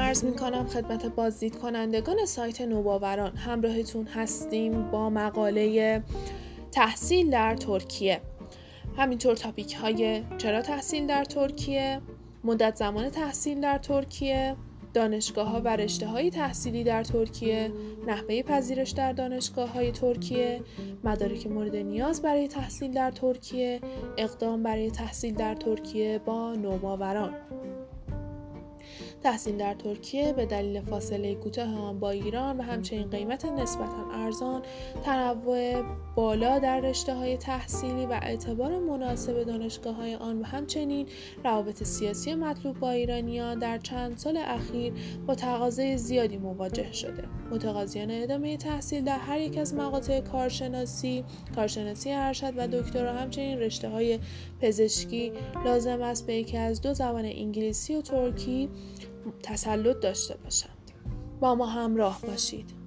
عرض می کنم خدمت بازدید کنندگان سایت نوباوران همراهتون هستیم با مقاله تحصیل در ترکیه. همینطور تاپیک های چرا تحصیل در ترکیه مدت زمان تحصیل در ترکیه دانشگاه ها و رشته های تحصیلی در ترکیه نحوه پذیرش در دانشگاه های ترکیه مدارک مورد نیاز برای تحصیل در ترکیه اقدام برای تحصیل در ترکیه با نوباوران تحصیل در ترکیه به دلیل فاصله کوتاه آن با ایران و همچنین قیمت نسبتا ارزان تنوع بالا در رشته های تحصیلی و اعتبار مناسب دانشگاه های آن و همچنین روابط سیاسی مطلوب با ایرانیان در چند سال اخیر با تقاضای زیادی مواجه شده. متقاضیان ادامه تحصیل در هر یک از مقاطع کارشناسی کارشناسی ارشد و دکترا همچنین رشته های پزشکی لازم است به یکی از دو زبان انگلیسی و ترکی تسلط داشته باشند. با ما همراه باشید.